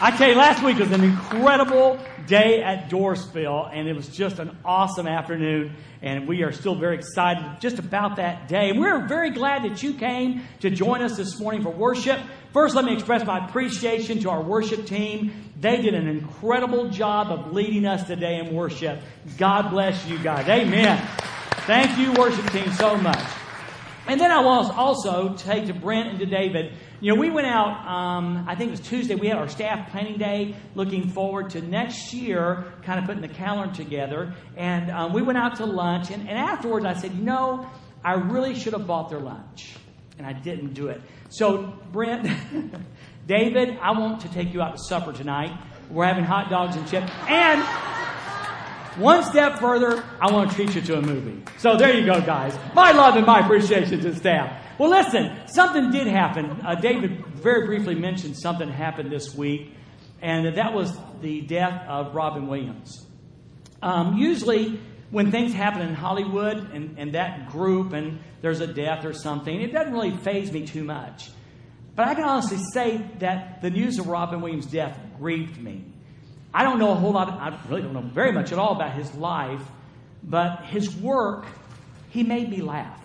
I tell you, last week was an incredible day at Doorsville, and it was just an awesome afternoon. And we are still very excited just about that day. And we're very glad that you came to join us this morning for worship. First, let me express my appreciation to our worship team. They did an incredible job of leading us today in worship. God bless you guys. Amen. Thank you, worship team, so much. And then I was also take to Brent and to David. You know, we went out, um, I think it was Tuesday, we had our staff planning day looking forward to next year, kind of putting the calendar together. And um, we went out to lunch, and, and afterwards I said, you know, I really should have bought their lunch. And I didn't do it. So, Brent, David, I want to take you out to supper tonight. We're having hot dogs and chips. And one step further, I want to treat you to a movie. So there you go, guys. My love and my appreciation to staff. Well, listen, something did happen. Uh, David very briefly mentioned something happened this week, and that was the death of Robin Williams. Um, usually, when things happen in Hollywood and, and that group, and there's a death or something, it doesn't really faze me too much. But I can honestly say that the news of Robin Williams' death grieved me. I don't know a whole lot, I really don't know very much at all about his life, but his work, he made me laugh.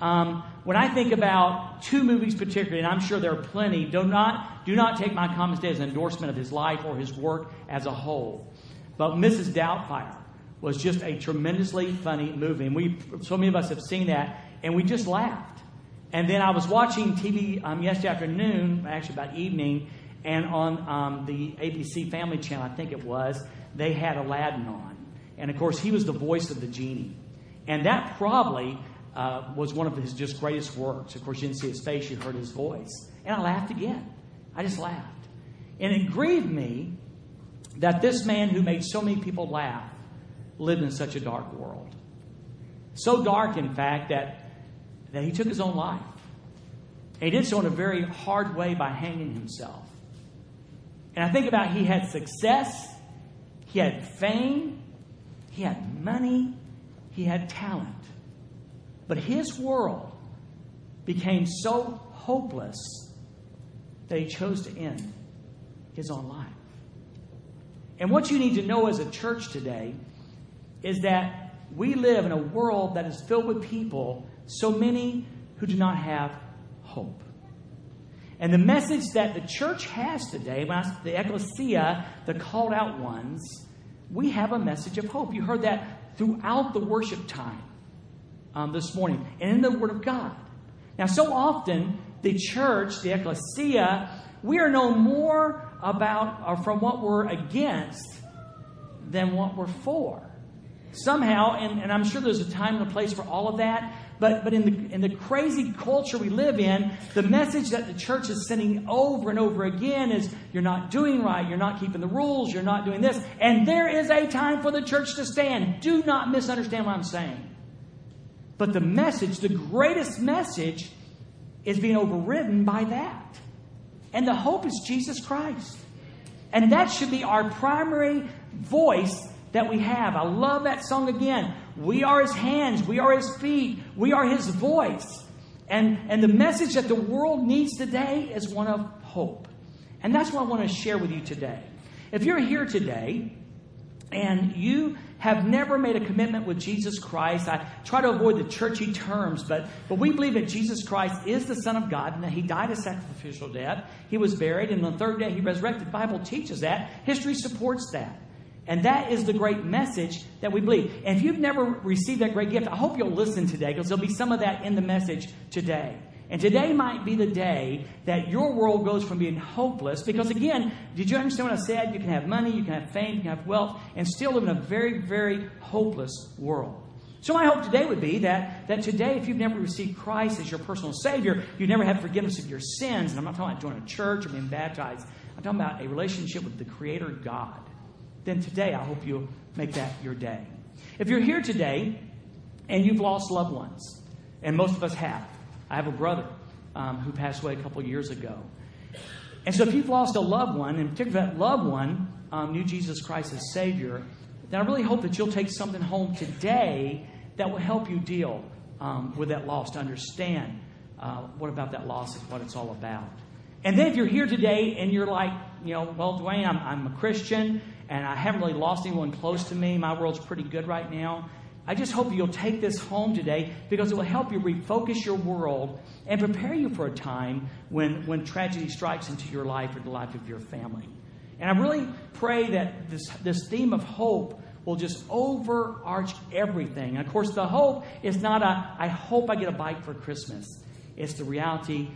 Um, when I think about two movies particularly, and I'm sure there are plenty, do not, do not take my comments today as an endorsement of his life or his work as a whole. But Mrs. Doubtfire was just a tremendously funny movie. And we, so many of us have seen that, and we just laughed. And then I was watching TV um, yesterday afternoon, actually about evening, and on um, the ABC Family Channel, I think it was, they had Aladdin on. And of course, he was the voice of the genie. And that probably Uh, was one of his just greatest works. Of course, you didn't see his face, you heard his voice. And I laughed again. I just laughed. And it grieved me that this man who made so many people laugh lived in such a dark world. So dark, in fact, that, that he took his own life. And he did so in a very hard way by hanging himself. And I think about he had success, he had fame, he had money, he had talent. But his world became so hopeless that he chose to end his own life. And what you need to know as a church today is that we live in a world that is filled with people, so many who do not have hope. And the message that the church has today, the ecclesia, the called out ones, we have a message of hope. You heard that throughout the worship time um, this morning and in the Word of God. Now, so often, the church, the ecclesia, we are known more about or from what we're against than what we're for. Somehow, and, and I'm sure there's a time and a place for all of that, but, but in, the, in the crazy culture we live in, the message that the church is sending over and over again is you're not doing right, you're not keeping the rules, you're not doing this. And there is a time for the church to stand. Do not misunderstand what I'm saying. But the message, the greatest message, is being overridden by that. And the hope is Jesus Christ. And that should be our primary voice that we have. I love that song again. We are his hands, we are his feet, we are his voice. And, and the message that the world needs today is one of hope. And that's what I want to share with you today. If you're here today and you have never made a commitment with Jesus Christ, I try to avoid the churchy terms, but, but we believe that Jesus Christ is the Son of God and that He died a sacrificial death. He was buried, and on the third day He resurrected. The Bible teaches that. History supports that. And that is the great message that we believe. And if you've never received that great gift, I hope you'll listen today because there'll be some of that in the message today. And today might be the day that your world goes from being hopeless. Because again, did you understand what I said? You can have money, you can have fame, you can have wealth, and still live in a very, very hopeless world. So my hope today would be that, that today, if you've never received Christ as your personal Savior, you never have forgiveness of your sins. And I'm not talking about joining a church or being baptized. I'm talking about a relationship with the Creator God then today I hope you'll make that your day. If you're here today and you've lost loved ones, and most of us have, I have a brother um, who passed away a couple years ago. And so if you've lost a loved one, and particularly that loved one um, knew Jesus Christ as Savior, then I really hope that you'll take something home today that will help you deal um, with that loss, to understand uh, what about that loss is what it's all about. And then if you're here today and you're like, you know, well, Dwayne, I'm, I'm a Christian and I haven't really lost anyone close to me. My world's pretty good right now. I just hope you'll take this home today because it will help you refocus your world and prepare you for a time when, when tragedy strikes into your life or the life of your family. And I really pray that this, this theme of hope will just overarch everything. And of course, the hope is not a, I hope I get a bike for Christmas. It's the reality,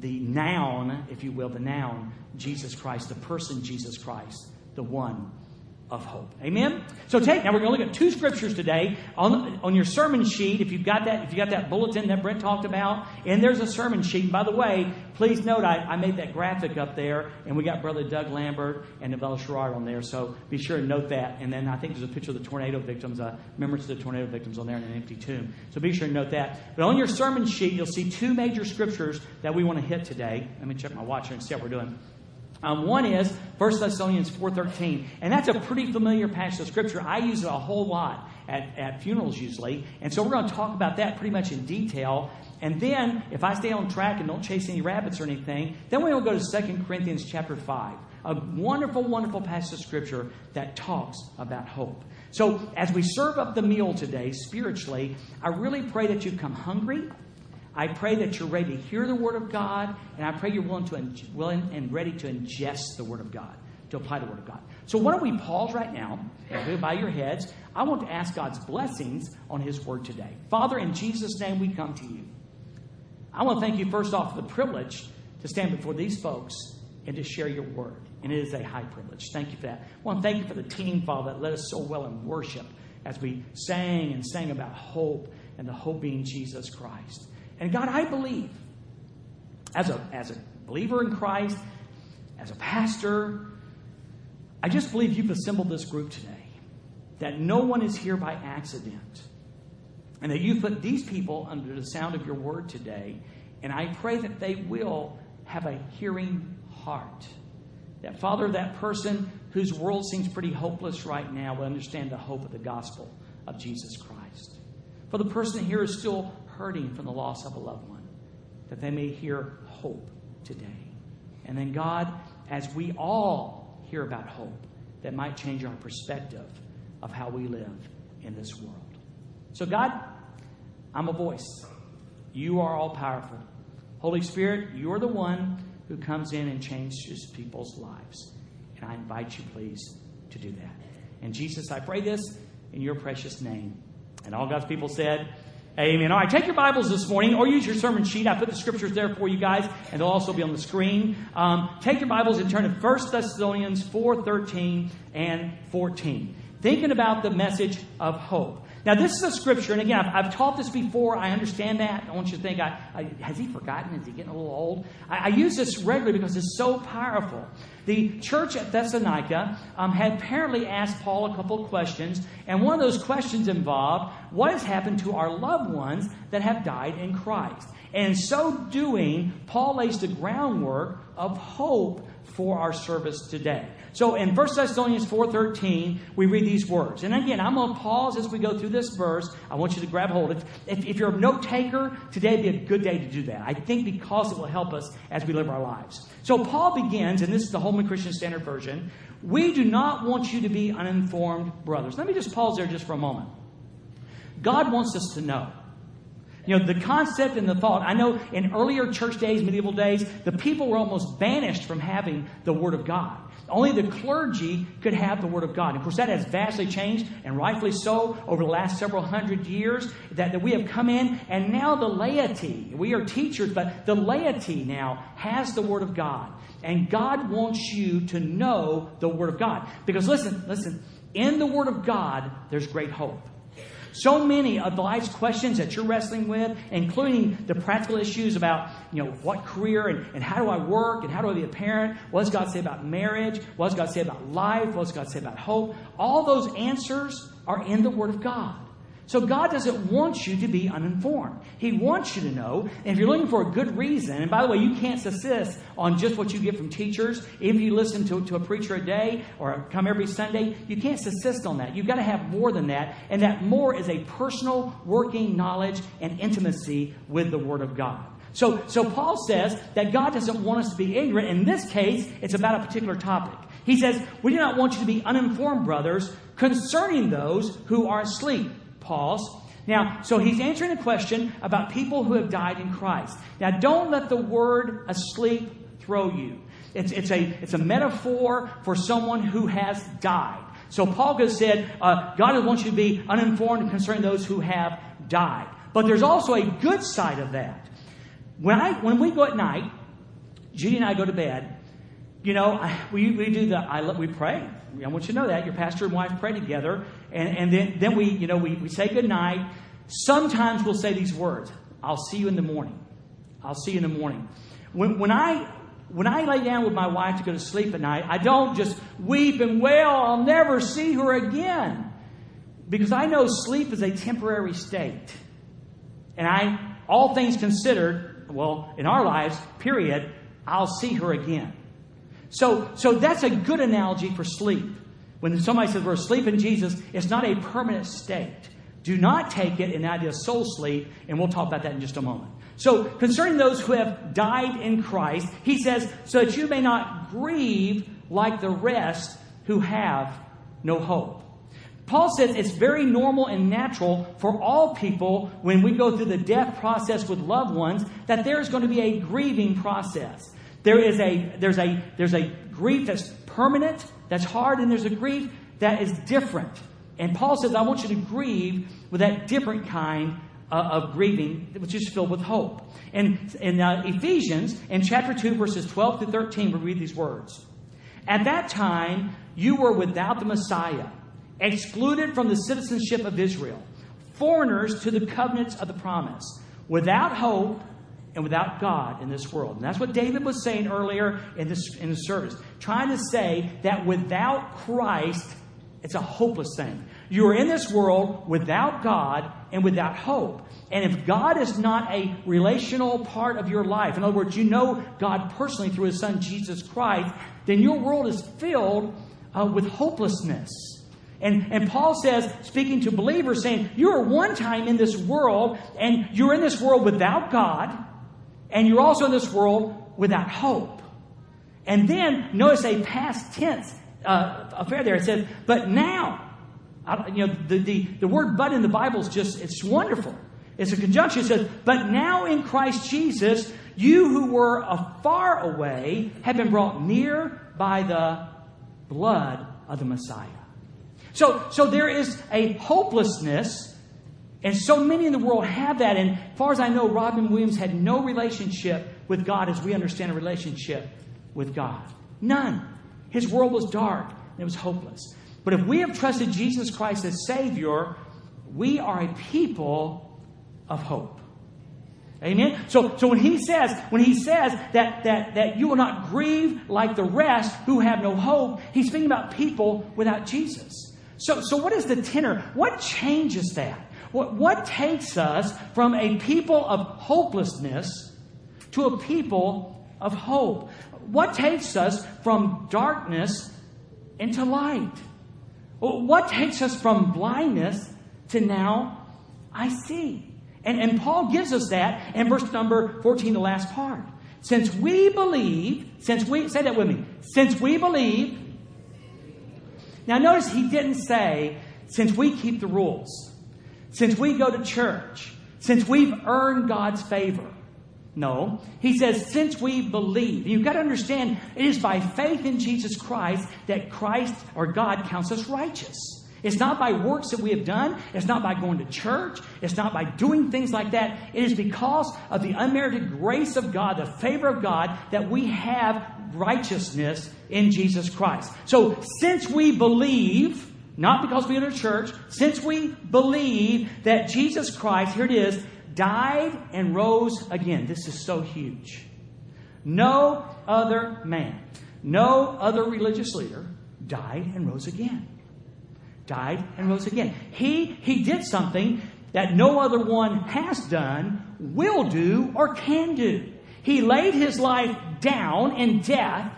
the noun, if you will, the noun, Jesus Christ, the person Jesus Christ, the one of hope. Amen. So take now we're going to look at two scriptures today on on your sermon sheet. If you've got that, if you got that bulletin that Brent talked about, and there's a sermon sheet. And by the way, please note I, I made that graphic up there, and we got Brother Doug Lambert and Novella Sherrard on there. So be sure to note that. And then I think there's a picture of the tornado victims, uh, members of the tornado victims on there in an empty tomb. So be sure to note that. But on your sermon sheet, you'll see two major scriptures that we want to hit today. Let me check my watch here and see how we're doing. Um, one is 1 Thessalonians 4.13. And that's a pretty familiar passage of Scripture. I use it a whole lot at, at funerals usually. And so we're going to talk about that pretty much in detail. And then, if I stay on track and don't chase any rabbits or anything, then we will go to 2 Corinthians chapter 5. A wonderful, wonderful passage of Scripture that talks about hope. So, as we serve up the meal today spiritually, I really pray that you come hungry I pray that you're ready to hear the Word of God, and I pray you're willing, to, willing and ready to ingest the Word of God, to apply the Word of God. So, why don't we pause right now and bow your heads? I want to ask God's blessings on His Word today. Father, in Jesus' name, we come to you. I want to thank you, first off, for the privilege to stand before these folks and to share your Word. And it is a high privilege. Thank you for that. I want to thank you for the team, Father, that led us so well in worship as we sang and sang about hope and the hope being Jesus Christ. And God, I believe, as a, as a believer in Christ, as a pastor, I just believe you've assembled this group today. That no one is here by accident. And that you've put these people under the sound of your word today. And I pray that they will have a hearing heart. That, Father, that person whose world seems pretty hopeless right now will understand the hope of the gospel of Jesus Christ. For the person here is still hurting from the loss of a loved one, that they may hear hope today. And then, God, as we all hear about hope, that might change our perspective of how we live in this world. So, God, I'm a voice. You are all powerful. Holy Spirit, you're the one who comes in and changes people's lives. And I invite you, please, to do that. And Jesus, I pray this in your precious name. And all God's people said, Amen. All right, take your Bibles this morning or use your sermon sheet. I put the scriptures there for you guys, and they'll also be on the screen. Um, take your Bibles and turn to 1 Thessalonians 4 13 and 14. Thinking about the message of hope. Now, this is a scripture, and again, I've, I've, taught this before. I understand that. I want you to think, I, I, has he forgotten? Is he getting a little old? I, I, use this regularly because it's so powerful. The church at Thessalonica um, had apparently asked Paul a couple of questions, and one of those questions involved what has happened to our loved ones that have died in Christ. And in so doing, Paul lays the groundwork of hope for our service today. So in 1 Thessalonians 4.13, we read these words. And again, I'm going to pause as we go through this verse. I want you to grab hold. If, if, if you're a note taker, today would be a good day to do that. I think because it will help us as we live our lives. So Paul begins, and this is the Holman Christian Standard Version. We do not want you to be uninformed brothers. Let me just pause there just for a moment. God wants us to know. You know, the concept and the thought. I know in earlier church days, medieval days, the people were almost banished from having the Word of God. Only the clergy could have the Word of God. Of course, that has vastly changed, and rightfully so, over the last several hundred years, that, that we have come in, and now the laity, we are teachers, but the laity now has the Word of God. And God wants you to know the Word of God. Because listen, listen, in the Word of God, there's great hope. So many of life's questions that you're wrestling with, including the practical issues about, you know, what career and, and how do I work and how do I be a parent? What does God say about marriage? What does God say about life? What does God say about hope? All those answers are in the Word of God. So God doesn't want you to be uninformed. He wants you to know. And if you're looking for a good reason, and by the way, you can't subsist on just what you get from teachers. If you listen to, to a preacher a day or come every Sunday, you can't subsist on that. You've got to have more than that. And that more is a personal working knowledge and intimacy with the Word of God. So, so Paul says that God doesn't want us to be ignorant. In this case, it's about a particular topic. He says, We do not want you to be uninformed, brothers, concerning those who are asleep. Pause. Now, so he's answering a question about people who have died in Christ. Now, don't let the word asleep throw you. It's, it's, a, it's a metaphor for someone who has died. So Paul has said, uh, God wants you to be uninformed concerning those who have died. But there's also a good side of that. When, I, when we go at night, Judy and I go to bed, you know, we, we do the, I, we pray. I want you to know that. Your pastor and wife pray together. And, and then, then we, you know, we, we say good night. Sometimes we'll say these words I'll see you in the morning. I'll see you in the morning. When, when, I, when I lay down with my wife to go to sleep at night, I don't just weep and wail, I'll never see her again. Because I know sleep is a temporary state. And I, all things considered, well, in our lives, period, I'll see her again. So, so that's a good analogy for sleep. When somebody says we're asleep in Jesus, it's not a permanent state. Do not take it in the idea of soul sleep, and we'll talk about that in just a moment. So, concerning those who have died in Christ, he says, so that you may not grieve like the rest who have no hope. Paul says it's very normal and natural for all people when we go through the death process with loved ones that there's going to be a grieving process. There is a there's a there's a grief that's permanent, that's hard, and there's a grief that is different. And Paul says, I want you to grieve with that different kind of grieving, which is filled with hope. And in uh, Ephesians, in chapter 2, verses 12 to 13, we read these words. At that time, you were without the Messiah, excluded from the citizenship of Israel, foreigners to the covenants of the promise, without hope and without God in this world. And that's what David was saying earlier in this in the service, trying to say that without Christ, it's a hopeless thing. You are in this world without God and without hope. And if God is not a relational part of your life, in other words, you know God personally through His Son Jesus Christ, then your world is filled uh, with hopelessness. And, and Paul says, speaking to believers, saying, You are one time in this world, and you're in this world without God, and you're also in this world without hope. And then notice a past tense uh, affair there. It says, but now. I, you know, the, the, the word but in the Bible is just, it's wonderful. It's a conjunction. It says, but now in Christ Jesus, you who were afar away have been brought near by the blood of the Messiah. So, so there is a hopelessness, and so many in the world have that. And as far as I know, Robin Williams had no relationship with God as we understand a relationship with God. None. His world was dark and it was hopeless. But if we have trusted Jesus Christ as Savior, we are a people of hope. Amen. So, so when he says, when he says that, that, that you will not grieve like the rest who have no hope, he's speaking about people without Jesus. So, so what is the tenor? What changes that? What, what takes us from a people of hopelessness to a people of hope? What takes us from darkness into light? What takes us from blindness to now I see? And, and Paul gives us that in verse number 14, the last part. Since we believe, since we, say that with me, since we believe, now notice he didn't say, since we keep the rules, since we go to church, since we've earned God's favor. No. He says, since we believe. You've got to understand, it is by faith in Jesus Christ that Christ or God counts us righteous. It's not by works that we have done. It's not by going to church. It's not by doing things like that. It is because of the unmerited grace of God, the favor of God, that we have righteousness in Jesus Christ. So, since we believe, not because we go a church, since we believe that Jesus Christ, here it is, died and rose again. This is so huge. No other man, no other religious leader died and rose again. Died and rose again. He, he did something that no other one has done, will do, or can do. He laid his life down in death,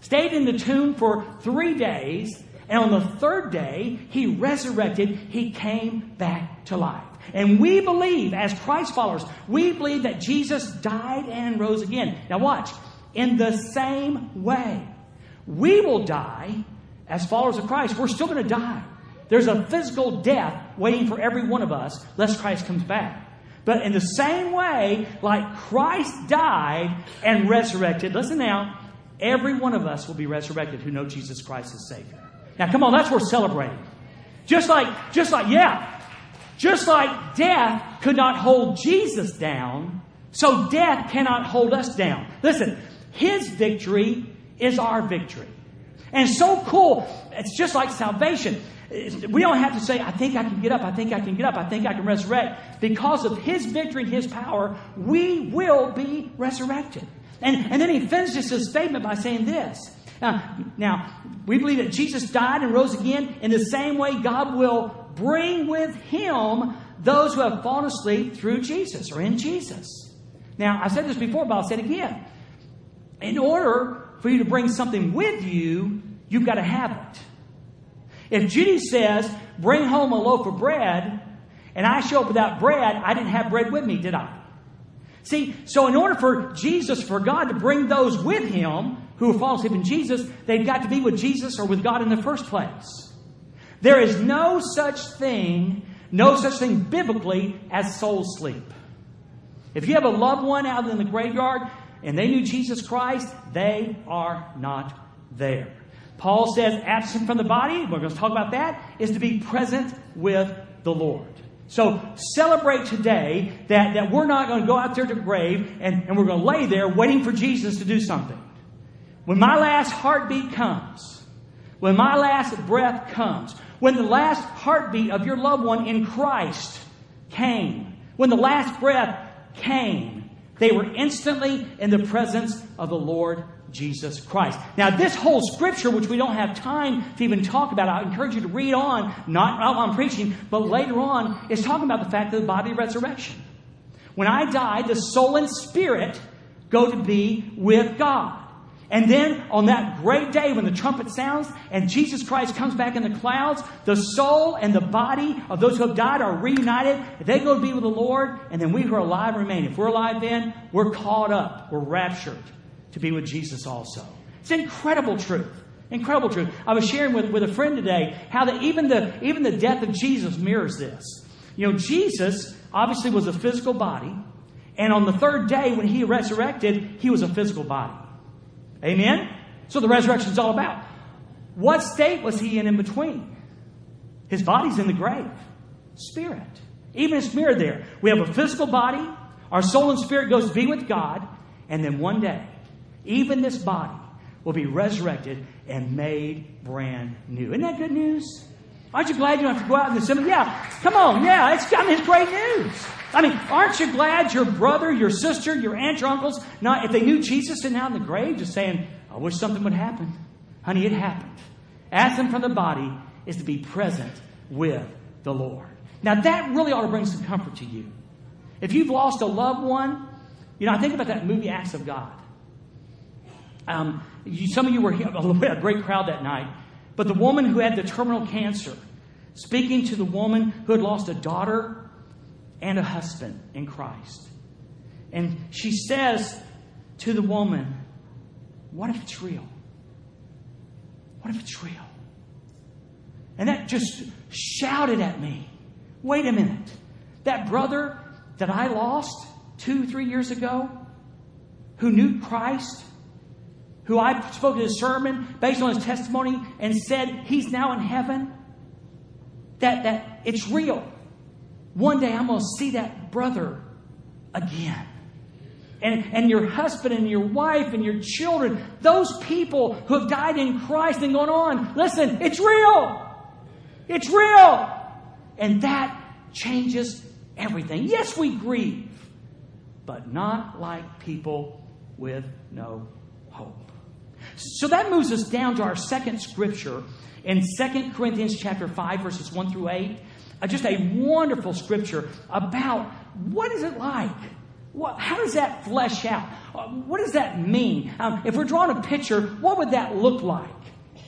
stayed in the tomb for three days, And on the third day, he resurrected, he came back to life. And we believe, as Christ followers, we believe that Jesus died and rose again. Now, watch. In the same way, we will die as followers of Christ. We're still going to die. There's a physical death waiting for every one of us, lest Christ comes back. But in the same way, like Christ died and resurrected, listen now, every one of us will be resurrected who know Jesus Christ as Savior. Now, come on, that's worth celebrating. Just like, just like, yeah, just like death could not hold Jesus down, so death cannot hold us down. Listen, His victory is our victory. And so cool. It's just like salvation. We don't have to say, I think I can get up, I think I can get up, I think I can resurrect. Because of His victory and His power, we will be resurrected. And, and then he finishes his statement by saying this. Now, now, we believe that Jesus died and rose again. In the same way, God will bring with him those who have fallen asleep through Jesus or in Jesus. Now, I've said this before, but I'll say it again. In order for you to bring something with you, you've got to have it. If Judy says, bring home a loaf of bread, and I show up without bread, I didn't have bread with me, did I? See, so in order for Jesus, for God to bring those with Him who fall asleep in Jesus, they've got to be with Jesus or with God in the first place. There is no such thing, no such thing biblically as soul sleep. If you have a loved one out in the graveyard and they knew Jesus Christ, they are not there. Paul says, absent from the body, we're going to talk about that, is to be present with the Lord. So celebrate today that, that we're not going to go out there to the grave and, and we're going to lay there waiting for Jesus to do something. When my last heartbeat comes, when my last breath comes, when the last heartbeat of your loved one in Christ came, when the last breath came, they were instantly in the presence of the Lord Jesus Christ. Now, this whole scripture, which we don't have time to even talk about, I encourage you to read on, not while I'm preaching, but later on, is talking about the fact of the body resurrection. When I die, the soul and spirit go to be with God. And then on that great day when the trumpet sounds and Jesus Christ comes back in the clouds, the soul and the body of those who have died are reunited. They go to be with the Lord, and then we who are alive remain. If we're alive then, we're caught up, we're raptured to be with Jesus also. It's incredible truth. Incredible truth. I was sharing with, with a friend today how that even the, even the death of Jesus mirrors this. You know, Jesus obviously was a physical body, and on the third day when he resurrected, he was a physical body. Amen? So the resurrection is all about. What state was he in in between? His body's in the grave. Spirit. Even his spirit there. We have a physical body. Our soul and spirit goes to be with God. And then one day, even this body will be resurrected and made brand new. Isn't that good news? Aren't you glad you don't have to go out in the cemetery? Yeah, come on, yeah, it's, I mean, it's great news. I mean, aren't you glad your brother, your sister, your aunt, your uncles, not if they knew Jesus and now in the grave, just saying, I wish something would happen. Honey, it happened. Absent from the body is to be present with the Lord. Now that really ought to bring some comfort to you. If you've lost a loved one, you know, I think about that movie Acts of God. Um, you, some of you were here, a great crowd that night. But the woman who had the terminal cancer, speaking to the woman who had lost a daughter and a husband in Christ. And she says to the woman, What if it's real? What if it's real? And that just shouted at me. Wait a minute. That brother that I lost two, three years ago, who knew Christ, who I spoke to his sermon based on his testimony and said he's now in heaven, that, that it's real. One day I'm going to see that brother again. And, and your husband and your wife and your children, those people who have died in Christ and gone on, listen, it's real. It's real. And that changes everything. Yes, we grieve, but not like people with no hope. So that moves us down to our second scripture in 2 Corinthians chapter 5 verses 1 through 8. Just a wonderful scripture about what is it like? What, how does that flesh out? What does that mean? Um, if we're drawing a picture, what would that look like?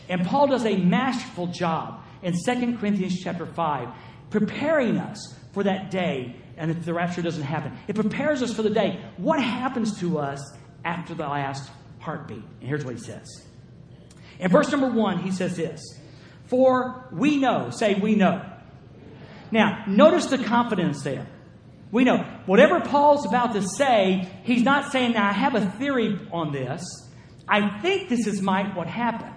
And Paul does a masterful job in 2 Corinthians chapter 5, preparing us for that day and if the rapture doesn't happen. It prepares us for the day. What happens to us after the last heartbeat? And here's what he says. In verse number one, he says this For we know, say, we know. Now, notice the confidence there. We know. Whatever Paul's about to say, he's not saying, Now, I have a theory on this. I think this is might what happened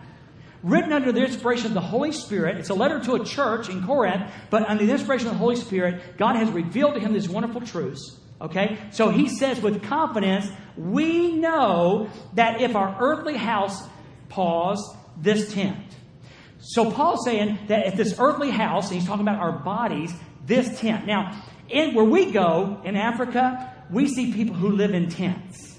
written under the inspiration of the Holy Spirit. It's a letter to a church in Corinth, but under the inspiration of the Holy Spirit, God has revealed to him these wonderful truths. Okay? So he says with confidence, we know that if our earthly house, pause, this tent. So Paul's saying that at this earthly house, and he's talking about our bodies, this tent. Now, in, where we go in Africa, we see people who live in tents.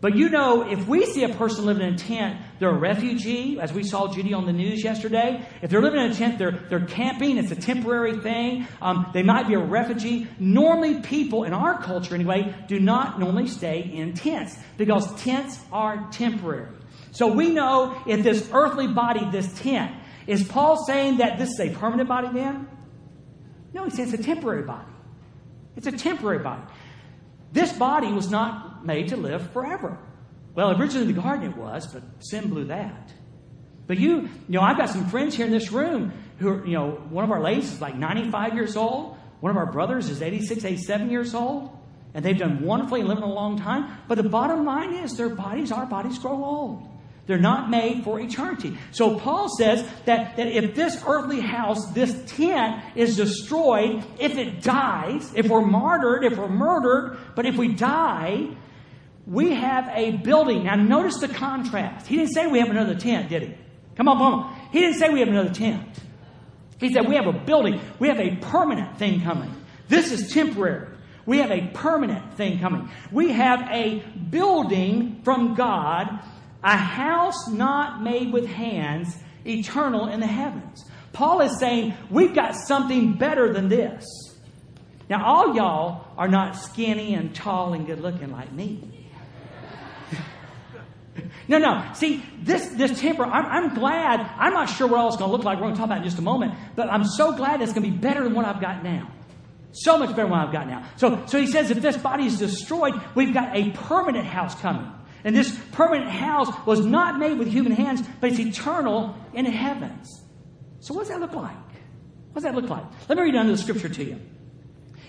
But you know, if we see a person living in a tent, they're a refugee, as we saw Judy on the news yesterday. If they're living in a tent, they're, they're camping, it's a temporary thing. Um, they might be a refugee. Normally, people in our culture, anyway, do not normally stay in tents because tents are temporary. So we know if this earthly body, this tent, is Paul saying that this is a permanent body then? No, he says it's a temporary body. It's a temporary body. This body was not made to live forever. Well, originally in the garden it was, but sin blew that. But you, you know, I've got some friends here in this room who are, you know, one of our ladies is like 95 years old. One of our brothers is 86, 87 years old. And they've done wonderfully and living a long time. But the bottom line is their bodies, our bodies grow old. They're not made for eternity. So Paul says that, that if this earthly house, this tent is destroyed, if it dies, if we're martyred, if we're murdered, but if we die, we have a building. Now notice the contrast. He didn't say we have another tent, did he? Come on, come on. He didn't say we have another tent. He said we have a building. We have a permanent thing coming. This is temporary. We have a permanent thing coming. We have a building from God a house not made with hands, eternal in the heavens. Paul is saying, we've got something better than this. Now, all y'all are not skinny and tall and good looking like me. no, no. See, this, this temper, I'm, I'm glad. I'm not sure what all it's going to look like. We're going to talk about it in just a moment. But I'm so glad it's going to be better than what I've got now. So much better than what I've got now. So, so he says, if this body is destroyed, we've got a permanent house coming. And this permanent house was not made with human hands, but it's eternal in the heavens. So, what does that look like? What does that look like? Let me read the scripture to you.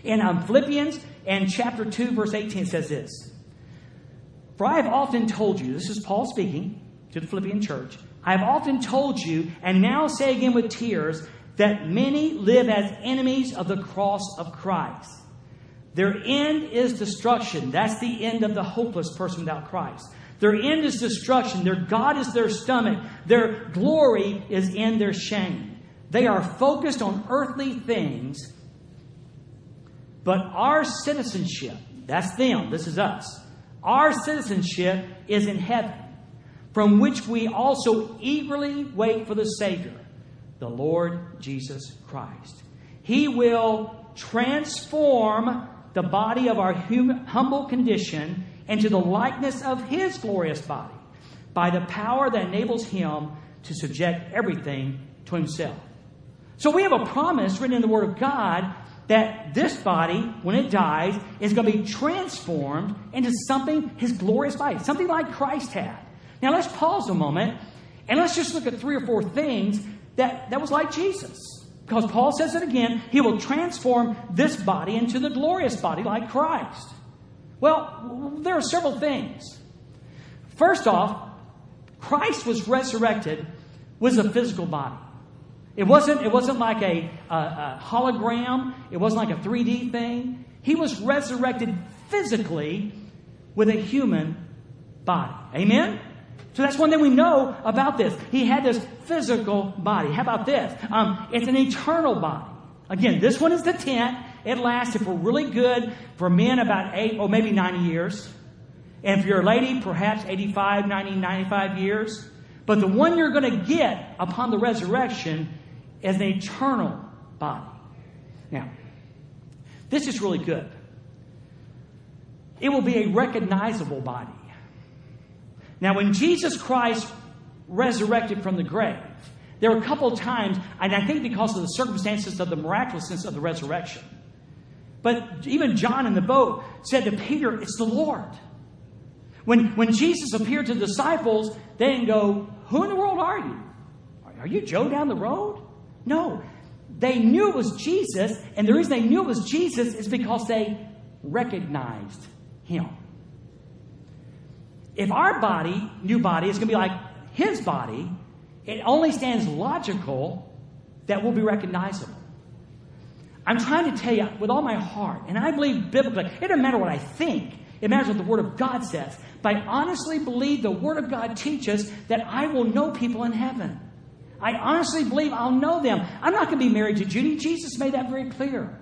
In um, Philippians and chapter 2, verse 18 says this For I have often told you, this is Paul speaking to the Philippian church, I have often told you, and now say again with tears, that many live as enemies of the cross of Christ. Their end is destruction. That's the end of the hopeless person without Christ. Their end is destruction. Their God is their stomach. Their glory is in their shame. They are focused on earthly things, but our citizenship, that's them, this is us. Our citizenship is in heaven, from which we also eagerly wait for the Savior, the Lord Jesus Christ. He will transform the body of our hum- humble condition into the likeness of his glorious body by the power that enables him to subject everything to himself. So we have a promise written in the Word of God that this body, when it dies, is going to be transformed into something, his glorious body, something like Christ had. Now let's pause a moment and let's just look at three or four things that, that was like Jesus. Because Paul says it again, he will transform this body into the glorious body like Christ. Well, there are several things. First off, Christ was resurrected with a physical body. It wasn't, it wasn't like a, a, a hologram, it wasn't like a 3D thing. He was resurrected physically with a human body. Amen? So that's one thing we know about this. He had this physical body. How about this? Um, it's an eternal body. Again, this one is the tent. It lasts, if we're really good, for men about eight or maybe 90 years. And if you're a lady, perhaps 85, 90, 95 years. But the one you're going to get upon the resurrection is an eternal body. Now, this is really good. It will be a recognizable body. Now, when Jesus Christ resurrected from the grave. There were a couple of times, and I think because of the circumstances of the miraculousness of the resurrection. But even John in the boat said to Peter, It's the Lord. When, when Jesus appeared to the disciples, they didn't go, Who in the world are you? Are you Joe down the road? No. They knew it was Jesus, and the reason they knew it was Jesus is because they recognized him. If our body, new body, is going to be like his body, it only stands logical that we'll be recognizable. I'm trying to tell you with all my heart, and I believe biblically, it doesn't matter what I think, it matters what the Word of God says. But I honestly believe the Word of God teaches that I will know people in heaven. I honestly believe I'll know them. I'm not going to be married to Judy. Jesus made that very clear.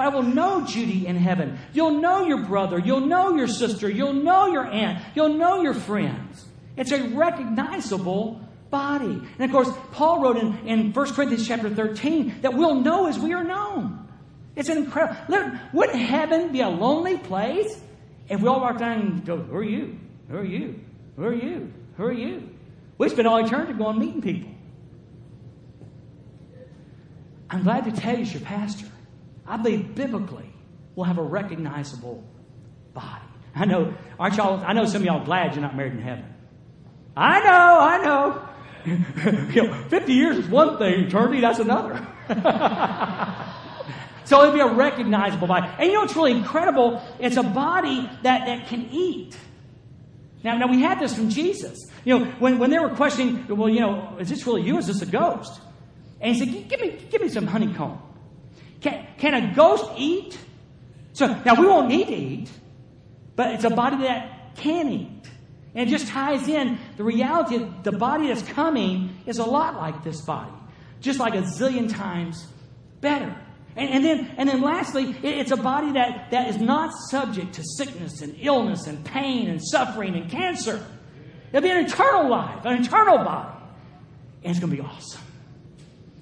But I will know Judy in heaven. You'll know your brother. You'll know your sister. You'll know your aunt. You'll know your friends. It's a recognizable body. And of course, Paul wrote in, in 1 Corinthians chapter 13 that we'll know as we are known. It's incredible. Wouldn't heaven be a lonely place if we all walked down and go, Who are you? Who are you? Who are you? Who are you? We spend all eternity going meeting people. I'm glad to tell you, as your pastor, I believe biblically we'll have a recognizable body. I know, aren't y'all? I know some of y'all glad you're not married in heaven. I know, I know. you know, 50 years is one thing, eternity, that's another. so it'd be a recognizable body. And you know what's really incredible? It's a body that, that can eat. Now, now we had this from Jesus. You know, when, when they were questioning, well, you know, is this really you? Is this a ghost? And he said, give me, give me some honeycomb. Can, can a ghost eat? So now we won't need to eat, but it's a body that can eat. And it just ties in the reality of the body that's coming is a lot like this body, just like a zillion times better. And, and then, and then lastly, it, it's a body that, that is not subject to sickness and illness and pain and suffering and cancer. It'll be an eternal life, an eternal body. And it's going to be awesome.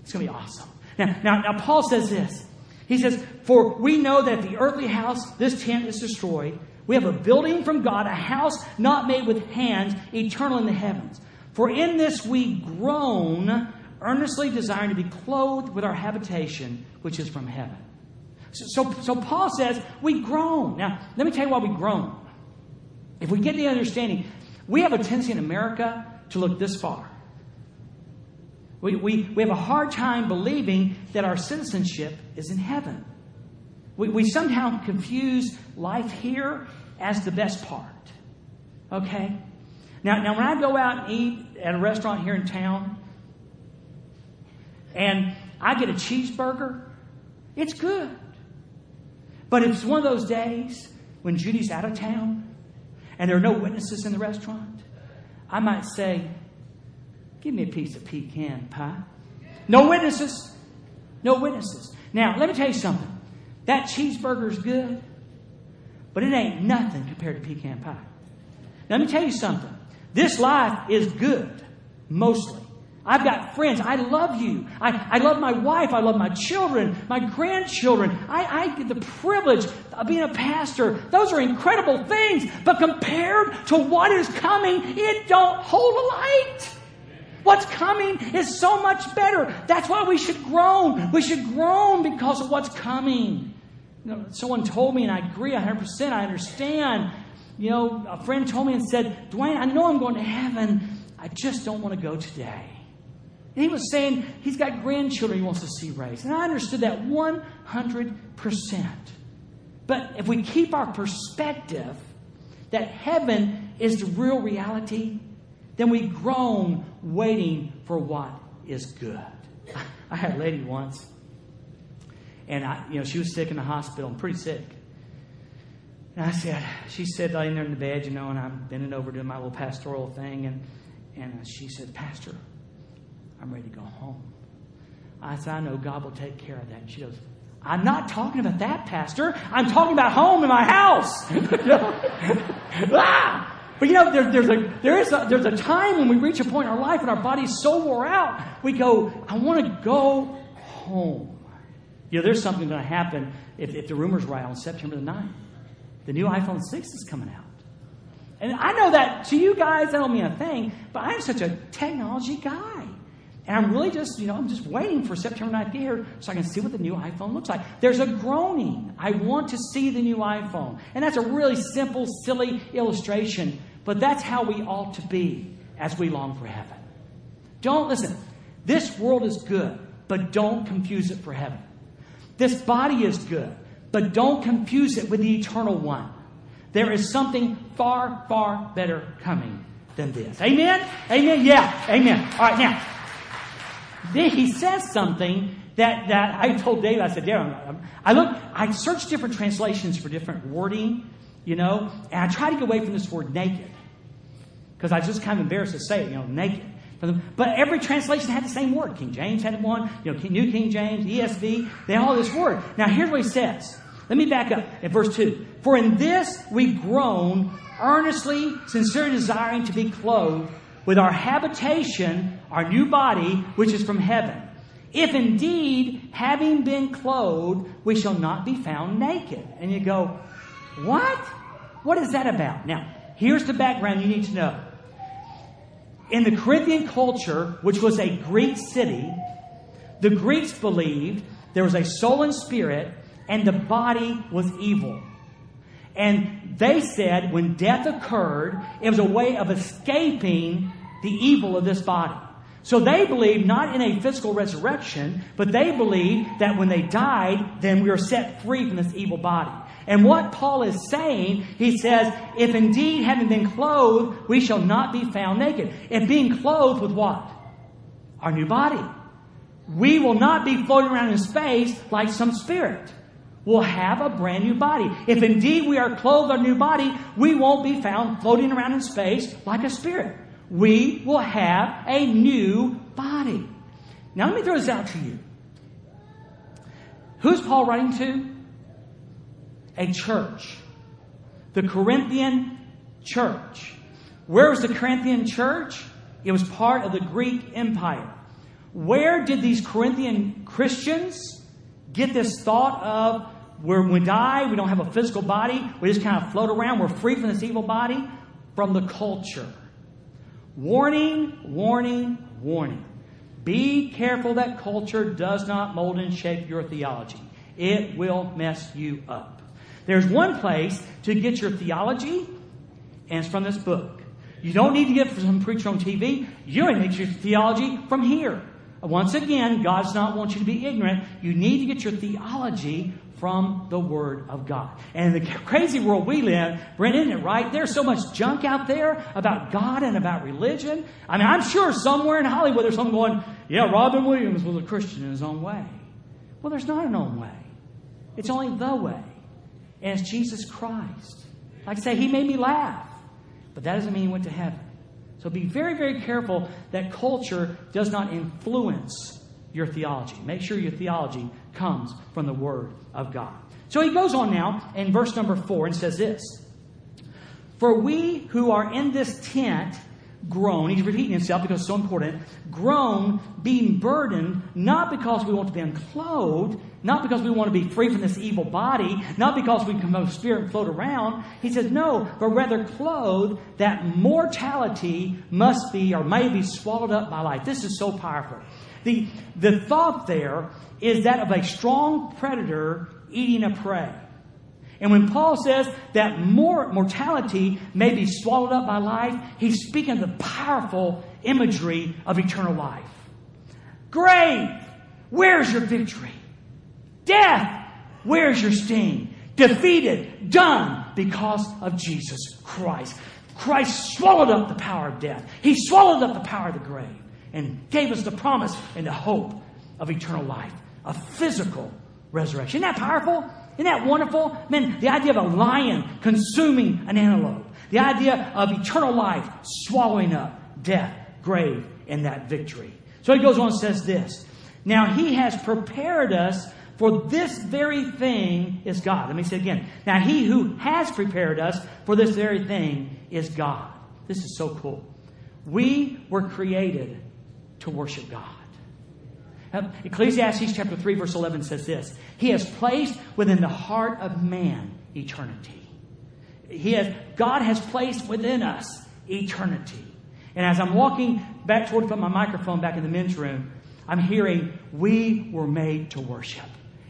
It's going to be awesome. Now, now, now, Paul says this. He says, For we know that the earthly house, this tent, is destroyed we have a building from God, a house not made with hands, eternal in the heavens. For in this we groan, earnestly desiring to be clothed with our habitation, which is from heaven. So, so, so Paul says we groan. Now, let me tell you why we groan. If we get the understanding, we have a tendency in America to look this far. We, we, we have a hard time believing that our citizenship is in heaven. We, we somehow confuse life here as the best part. Okay? Now, now, when I go out and eat at a restaurant here in town and I get a cheeseburger, it's good. But if it's one of those days when Judy's out of town and there are no witnesses in the restaurant, I might say, Give me a piece of pecan pie. No witnesses. No witnesses. Now, let me tell you something. That cheeseburger's good, but it ain't nothing compared to pecan pie. Let me tell you something. This life is good, mostly. I've got friends. I love you. I, I love my wife. I love my children, my grandchildren. I, I get the privilege of being a pastor. Those are incredible things. But compared to what is coming, it don't hold a light. What's coming is so much better. That's why we should groan. We should groan because of what's coming. You know, someone told me, and I agree 100%, I understand. You know, a friend told me and said, Dwayne, I know I'm going to heaven. I just don't want to go today. And he was saying he's got grandchildren he wants to see raised. And I understood that 100%. But if we keep our perspective that heaven is the real reality, then we groan waiting for what is good. I had a lady once and I, you know, she was sick in the hospital, pretty sick. And I said, she said, laying there in the bed, you know, and I'm bending over doing my little pastoral thing, and and she said, Pastor, I'm ready to go home. I said, I know God will take care of that. And she goes, I'm not talking about that, Pastor. I'm talking about home in my house. ah! But you know, there, there's, a, there is a, there's a time when we reach a point in our life and our body's so wore out, we go, I want to go home. You know, there's something going to happen if, if the rumor's right on September the 9th. The new iPhone 6 is coming out. And I know that to you guys, that don't mean a thing, but I'm such a technology guy. And I'm really just, you know, I'm just waiting for September 9th to get here so I can see what the new iPhone looks like. There's a groaning. I want to see the new iPhone. And that's a really simple, silly illustration, but that's how we ought to be as we long for heaven. Don't listen. This world is good, but don't confuse it for heaven. This body is good, but don't confuse it with the eternal one. There is something far, far better coming than this. Amen? Amen? Yeah, amen. All right, now, then he says something that, that I told Dave, I said, Darren, I look, I searched different translations for different wording, you know, and I try to get away from this word naked. Because I was just kind of embarrassed to say it, you know, naked. But every translation had the same word. King James had one, you know, New King James, ESV, they all this word. Now here's what he says. Let me back up at verse 2. For in this we groan, earnestly, sincerely desiring to be clothed with our habitation, our new body, which is from heaven. If indeed, having been clothed, we shall not be found naked. And you go, what? What is that about? Now, here's the background you need to know. In the Corinthian culture, which was a Greek city, the Greeks believed there was a soul and spirit and the body was evil. And they said when death occurred, it was a way of escaping the evil of this body. So they believed not in a physical resurrection, but they believed that when they died, then we were set free from this evil body. And what Paul is saying, he says, if indeed having been clothed, we shall not be found naked. And being clothed with what? Our new body. We will not be floating around in space like some spirit We'll have a brand new body. If indeed we are clothed our new body, we won't be found floating around in space like a spirit. We will have a new body. Now let me throw this out to you. Who's Paul writing to? A church. The Corinthian church. Where was the Corinthian church? It was part of the Greek Empire. Where did these Corinthian Christians get this thought of where we die, we don't have a physical body, we just kind of float around, we're free from this evil body? From the culture. Warning, warning, warning. Be careful that culture does not mold and shape your theology. It will mess you up. There's one place to get your theology, and it's from this book. You don't need to get from some preacher on TV. You need to get your theology from here. Once again, God does not want you to be ignorant. You need to get your theology from the Word of God. And in the crazy world we live, Brent, isn't it right? There's so much junk out there about God and about religion. I mean, I'm sure somewhere in Hollywood there's someone going, yeah, Robin Williams was a Christian in his own way. Well, there's not an own way. It's only the way. And it's Jesus Christ. Like I say, He made me laugh. But that doesn't mean He went to heaven. So be very, very careful that culture does not influence your theology. Make sure your theology comes from the Word of God. So he goes on now in verse number four and says this For we who are in this tent groan, he's repeating himself because it's so important, groan, being burdened, not because we want to be unclothed, not because we want to be free from this evil body, not because we can have spirit and float around. He says, no, but rather clothed that mortality must be or may be swallowed up by life. This is so powerful. The, the thought there is that of a strong predator eating a prey. And when Paul says that more mortality may be swallowed up by life, he's speaking of the powerful imagery of eternal life. Grave, where's your victory? Death, where's your sting? Defeated, done because of Jesus Christ. Christ swallowed up the power of death. He swallowed up the power of the grave and gave us the promise and the hope of eternal life, a physical resurrection. Isn't that powerful? Isn't that wonderful? Man, the idea of a lion consuming an antelope, the idea of eternal life swallowing up death, grave, and that victory. So he goes on and says this Now he has prepared us for this very thing is God. Let me say again. Now he who has prepared us for this very thing is God. This is so cool. We were created to worship God. Ecclesiastes chapter 3 verse 11 says this. He has placed within the heart of man eternity. he has, God has placed within us eternity. And as I'm walking back toward put my microphone back in the men's room, I'm hearing, we were made to worship.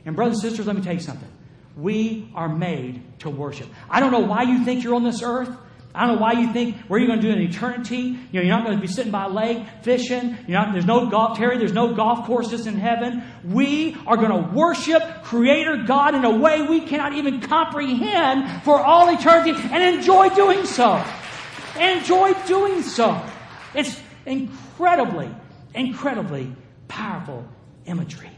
And brothers and sisters, let me tell you something. We are made to worship. I don't know why you think you're on this earth. I don't know why you think where you're going to do an eternity. You know, you're not going to be sitting by a lake fishing. You're not, there's no golf, Terry. There's no golf courses in heaven. We are going to worship Creator God in a way we cannot even comprehend for all eternity and enjoy doing so. Enjoy doing so. It's incredibly, incredibly powerful imagery.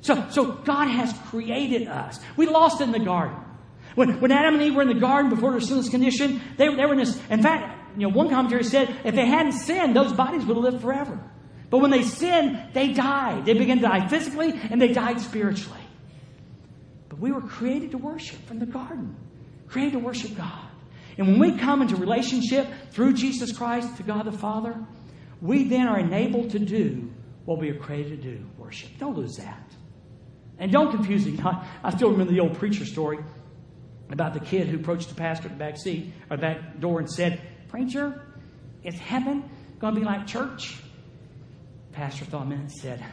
So, so God has created us. We lost in the garden. When, when Adam and Eve were in the garden before their sinless condition, they, they were in this. In fact, you know, one commentary said if they hadn't sinned, those bodies would have lived forever. But when they sinned, they died. They began to die physically and they died spiritually. But we were created to worship from the garden, created to worship God. And when we come into relationship through Jesus Christ to God the Father, we then are enabled to do what we are created to do worship. Don't lose that. And don't confuse it. I still remember the old preacher story about the kid who approached the pastor at the back seat or back door and said, Preacher, is heaven going to be like church? Pastor thought a minute and said,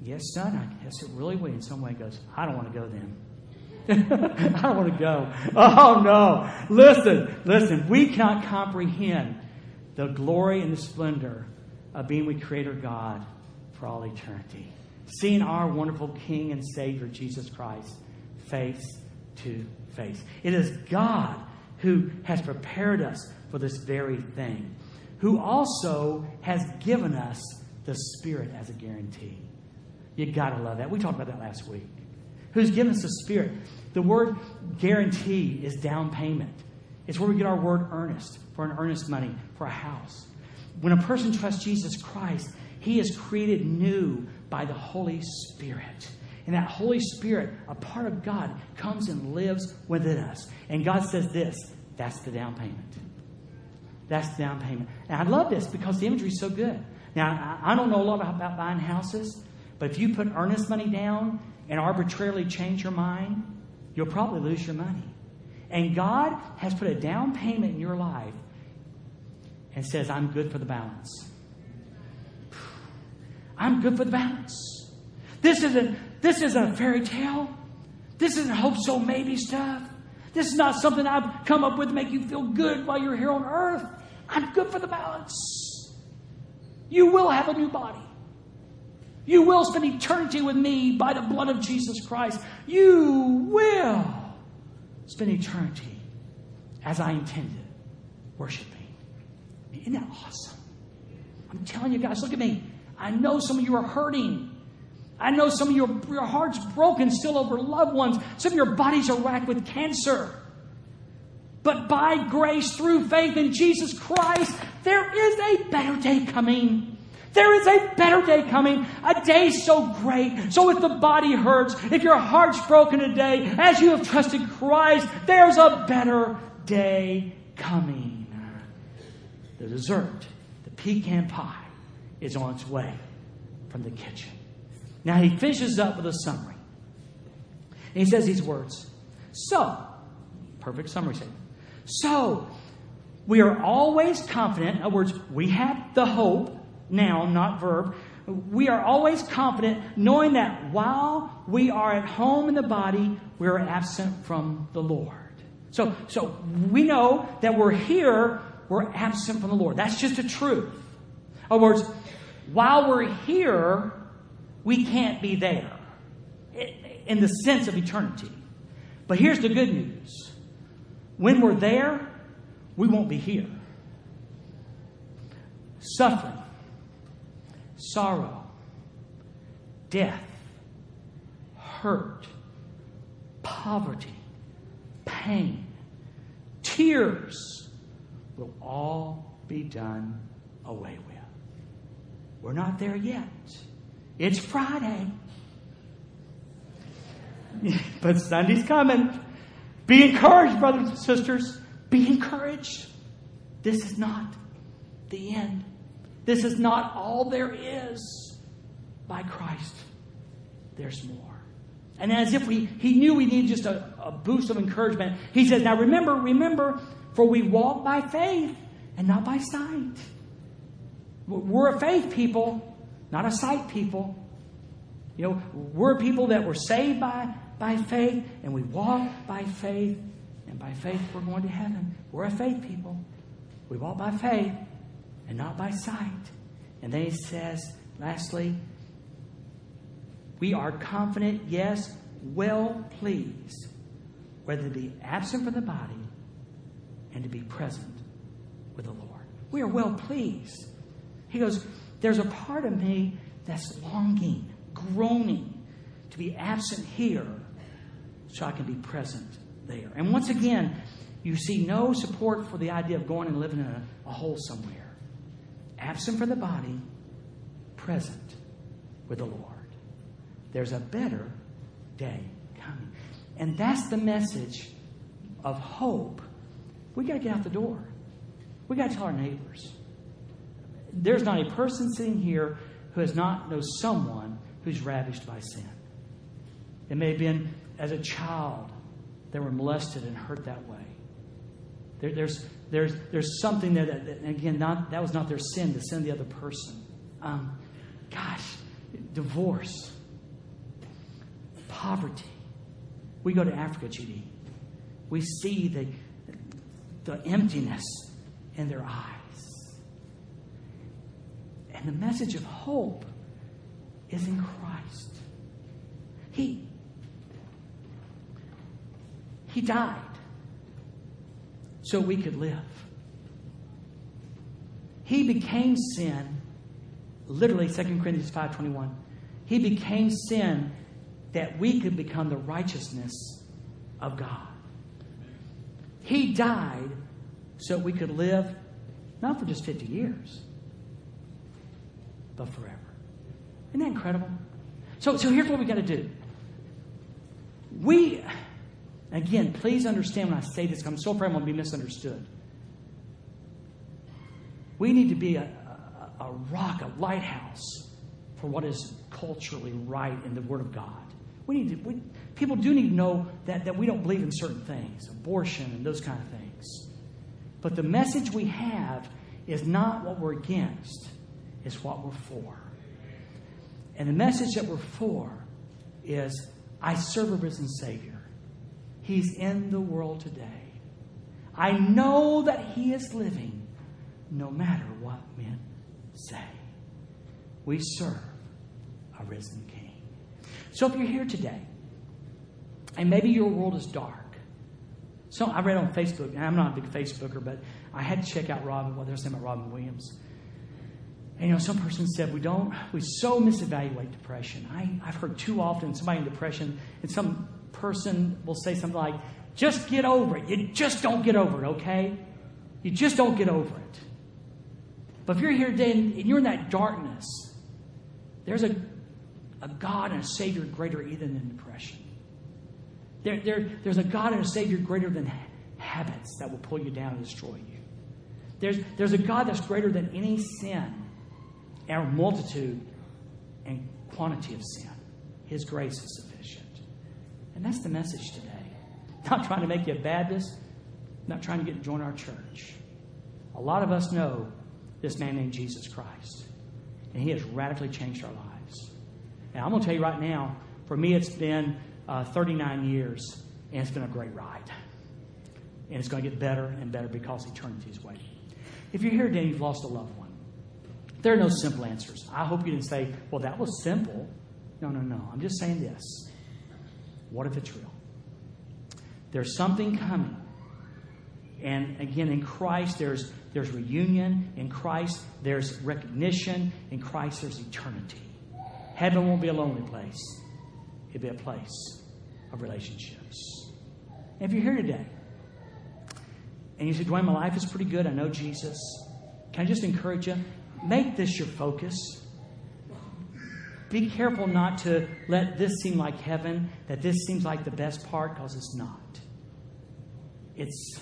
Yes, son, I guess it really will. In some way, goes, I don't want to go then. I don't want to go. Oh, no. Listen, listen. We cannot comprehend the glory and the splendor of being with Creator God for all eternity. Seeing our wonderful King and Savior, Jesus Christ, face to face. It is God who has prepared us for this very thing, who also has given us the Spirit as a guarantee. You got to love that. We talked about that last week. Who's given us the Spirit? The word guarantee is down payment. It's where we get our word earnest, for an earnest money, for a house. When a person trusts Jesus Christ, he is created new by the Holy Spirit. And that Holy Spirit, a part of God, comes and lives within us. And God says this that's the down payment. That's the down payment. And I love this because the imagery is so good. Now, I don't know a lot about buying houses, but if you put earnest money down and arbitrarily change your mind, you'll probably lose your money. And God has put a down payment in your life and says, I'm good for the balance. I'm good for the balance. This isn't this isn't a fairy tale. This isn't hope so maybe stuff. This is not something I've come up with to make you feel good while you're here on earth. I'm good for the balance. You will have a new body. You will spend eternity with me by the blood of Jesus Christ. You will spend eternity as I intended, worshiping. Isn't that awesome? I'm telling you guys, look at me. I know some of you are hurting. I know some of your, your heart's broken still over loved ones. Some of your bodies are racked with cancer. But by grace, through faith in Jesus Christ, there is a better day coming. There is a better day coming, a day so great. So if the body hurts, if your heart's broken today, as you have trusted Christ, there's a better day coming. The dessert, the pecan pie, is on its way from the kitchen. Now he finishes up with a summary. And he says these words So, perfect summary statement. So, we are always confident. In other words, we have the hope, noun, not verb. We are always confident knowing that while we are at home in the body, we are absent from the Lord. So, so we know that we're here, we're absent from the Lord. That's just a truth. In other words, while we're here, we can't be there in the sense of eternity. But here's the good news when we're there, we won't be here. Suffering, sorrow, death, hurt, poverty, pain, tears will all be done away with. We're not there yet. It's Friday. but Sunday's coming. Be encouraged, brothers and sisters. Be encouraged. This is not the end. This is not all there is by Christ. There's more. And as if we, he knew we needed just a, a boost of encouragement, he says, Now remember, remember For we walk by faith and not by sight. We're a faith people, not a sight people. You know, we're people that were saved by, by faith and we walk by faith, and by faith we're going to heaven. We're a faith people. We walk by faith and not by sight. And then he says, lastly, we are confident, yes, well pleased, whether to be absent from the body and to be present with the Lord. We are well pleased. He goes, There's a part of me that's longing, groaning to be absent here so I can be present there. And once again, you see no support for the idea of going and living in a, a hole somewhere. Absent from the body, present with the Lord. There's a better day coming. And that's the message of hope. We got to get out the door. We got to tell our neighbors. There's not a person sitting here who has not known someone who's ravished by sin. It may have been as a child they were molested and hurt that way. There, there's, there's, there's something there that, that, again, not, that was not their sin, the sin of the other person. Um, gosh, divorce, poverty. We go to Africa, GD. We see the, the emptiness in their eyes. And the message of hope is in Christ. He, he died so we could live. He became sin, literally 2 Corinthians 5.21. He became sin that we could become the righteousness of God. He died so we could live not for just 50 years, but forever. Isn't that incredible? So, so here's what we got to do. We, again, please understand when I say this, I'm so afraid I'm going to be misunderstood. We need to be a, a, a rock, a lighthouse for what is culturally right in the Word of God. We need to, we, people do need to know that, that we don't believe in certain things, abortion and those kind of things. But the message we have is not what we're against, it's what we're for. And the message that we're for is I serve a risen Savior. He's in the world today. I know that He is living no matter what men say. We serve a risen King. So if you're here today, and maybe your world is dark, so I read on Facebook, and I'm not a big Facebooker, but I had to check out Robin, what they're saying about Robin Williams. And, you know, some person said we don't, we so misevaluate depression. I, I've heard too often somebody in depression, and some person will say something like, just get over it. You just don't get over it, okay? You just don't get over it. But if you're here today and you're in that darkness, there's a, a God and a Savior greater even than depression. There, there, there's a God and a Savior greater than habits that will pull you down and destroy you. There's, there's a God that's greater than any sin and multitude and quantity of sin. His grace is sufficient. And that's the message today. Not trying to make you a Baptist, not trying to get to join our church. A lot of us know this man named Jesus Christ, and he has radically changed our lives. Now, I'm going to tell you right now, for me, it's been uh, 39 years, and it's been a great ride. And it's going to get better and better because eternity is waiting. If you're here today you've lost a loved one, there are no simple answers. I hope you didn't say, well, that was simple. No, no, no. I'm just saying this. What if it's real? There's something coming. And again, in Christ, there's, there's reunion. In Christ, there's recognition. In Christ, there's eternity. Heaven won't be a lonely place, it'll be a place of relationships. And if you're here today and you say, Dwayne, my life is pretty good, I know Jesus, can I just encourage you? Make this your focus. Be careful not to let this seem like heaven, that this seems like the best part, because it's not. It's,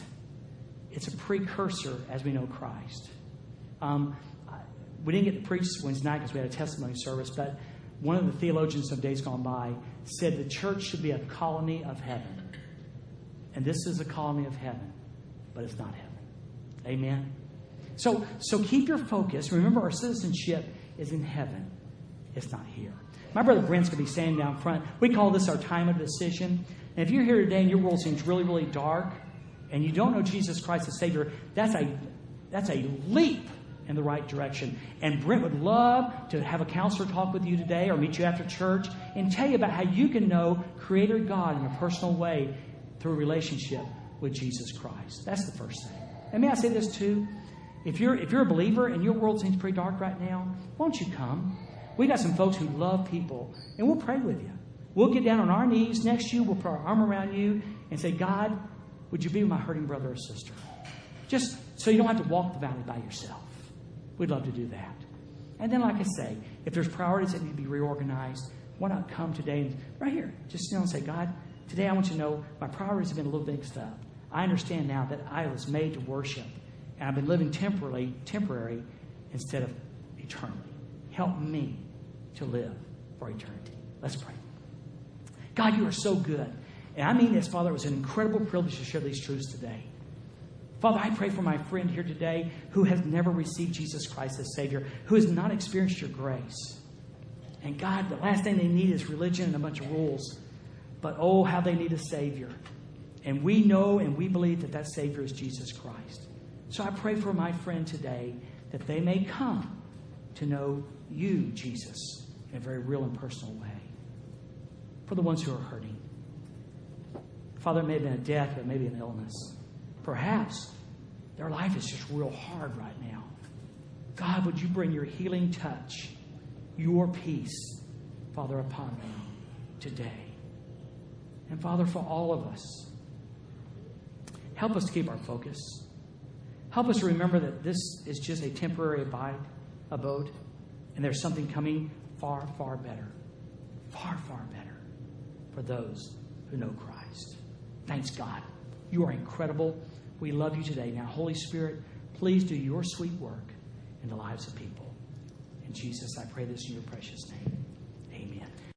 it's a precursor as we know Christ. Um, we didn't get to preach Wednesday night because we had a testimony service, but one of the theologians of days gone by said the church should be a colony of heaven. And this is a colony of heaven. but it's not heaven. Amen. So, so keep your focus. Remember, our citizenship is in heaven. It's not here. My brother Brent's going to be standing down front. We call this our time of decision. And if you're here today and your world seems really, really dark, and you don't know Jesus Christ as Savior, that's a that's a leap in the right direction. And Brent would love to have a counselor talk with you today or meet you after church and tell you about how you can know Creator God in a personal way through a relationship with Jesus Christ. That's the first thing. And may I say this too? If you're if you're a believer and your world seems pretty dark right now, won't you come? We got some folks who love people, and we'll pray with you. We'll get down on our knees next to you. We'll put our arm around you and say, God, would you be my hurting brother or sister? Just so you don't have to walk the valley by yourself. We'd love to do that. And then, like I say, if there's priorities that need to be reorganized, why not come today and right here, just you know and say, God, today I want you to know my priorities have been a little mixed up. I understand now that I was made to worship, and I've been living temporarily, temporary instead of eternally. Help me to live for eternity. Let's pray. God, you are so good. And I mean this, Father, it was an incredible privilege to share these truths today. Father, I pray for my friend here today who has never received Jesus Christ as Savior, who has not experienced your grace. And God, the last thing they need is religion and a bunch of rules. But oh, how they need a Savior. And we know and we believe that that Savior is Jesus Christ. So I pray for my friend today that they may come to know you, Jesus, in a very real and personal way. For the ones who are hurting. Father, it may have been a death, but maybe an illness. Perhaps their life is just real hard right now. God, would you bring your healing touch, your peace, Father, upon them today? And Father, for all of us, help us keep our focus. Help us remember that this is just a temporary abide, abode, and there's something coming far, far better. Far, far better for those who know Christ. Thanks, God. You are incredible. We love you today. Now, Holy Spirit, please do your sweet work in the lives of people. In Jesus, I pray this in your precious name.